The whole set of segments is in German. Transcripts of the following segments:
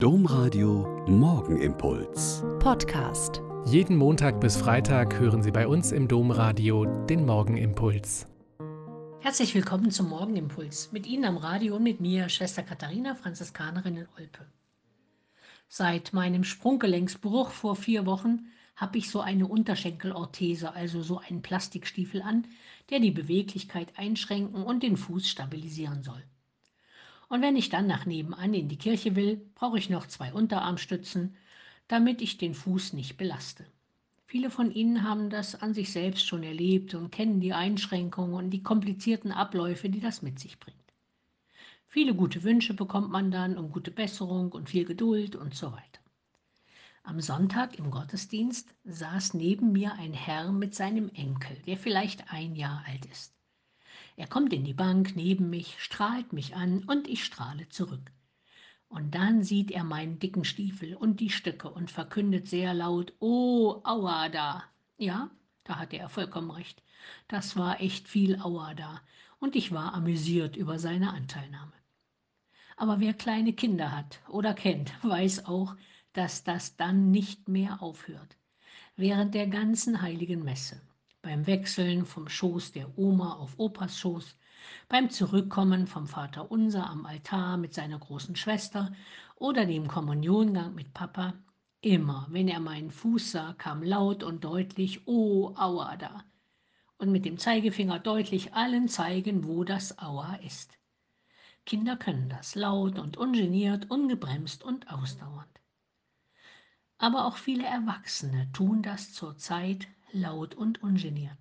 Domradio Morgenimpuls. Podcast. Jeden Montag bis Freitag hören Sie bei uns im Domradio den Morgenimpuls. Herzlich willkommen zum Morgenimpuls. Mit Ihnen am Radio und mit mir, Schwester Katharina, Franziskanerin in Olpe. Seit meinem Sprunggelenksbruch vor vier Wochen habe ich so eine Unterschenkelorthese, also so einen Plastikstiefel an, der die Beweglichkeit einschränken und den Fuß stabilisieren soll. Und wenn ich dann nach nebenan in die Kirche will, brauche ich noch zwei Unterarmstützen, damit ich den Fuß nicht belaste. Viele von Ihnen haben das an sich selbst schon erlebt und kennen die Einschränkungen und die komplizierten Abläufe, die das mit sich bringt. Viele gute Wünsche bekommt man dann um gute Besserung und viel Geduld und so weiter. Am Sonntag im Gottesdienst saß neben mir ein Herr mit seinem Enkel, der vielleicht ein Jahr alt ist. Er kommt in die Bank neben mich, strahlt mich an und ich strahle zurück. Und dann sieht er meinen dicken Stiefel und die Stücke und verkündet sehr laut, Oh, aua da. Ja, da hatte er vollkommen recht. Das war echt viel Aua da. Und ich war amüsiert über seine Anteilnahme. Aber wer kleine Kinder hat oder kennt, weiß auch, dass das dann nicht mehr aufhört. Während der ganzen heiligen Messe beim Wechseln vom Schoß der Oma auf Opas Schoß, beim Zurückkommen vom Vater Unser am Altar mit seiner großen Schwester oder dem Kommuniongang mit Papa, immer, wenn er meinen Fuß sah, kam laut und deutlich, oh, Aua da, und mit dem Zeigefinger deutlich allen zeigen, wo das Aua ist. Kinder können das laut und ungeniert, ungebremst und ausdauernd. Aber auch viele Erwachsene tun das zurzeit laut und ungeniert.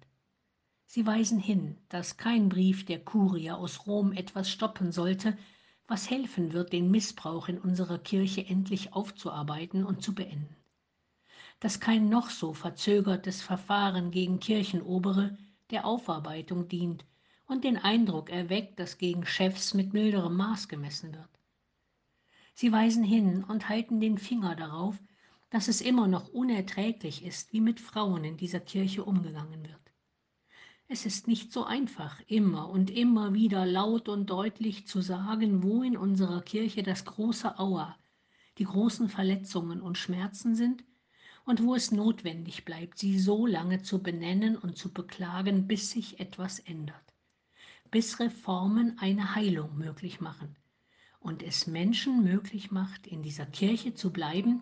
Sie weisen hin, dass kein Brief der Kurie aus Rom etwas stoppen sollte, was helfen wird, den Missbrauch in unserer Kirche endlich aufzuarbeiten und zu beenden. Dass kein noch so verzögertes Verfahren gegen Kirchenobere der Aufarbeitung dient und den Eindruck erweckt, dass gegen Chefs mit milderem Maß gemessen wird. Sie weisen hin und halten den Finger darauf, dass es immer noch unerträglich ist, wie mit Frauen in dieser Kirche umgegangen wird. Es ist nicht so einfach, immer und immer wieder laut und deutlich zu sagen, wo in unserer Kirche das große Aua, die großen Verletzungen und Schmerzen sind und wo es notwendig bleibt, sie so lange zu benennen und zu beklagen, bis sich etwas ändert, bis Reformen eine Heilung möglich machen und es Menschen möglich macht, in dieser Kirche zu bleiben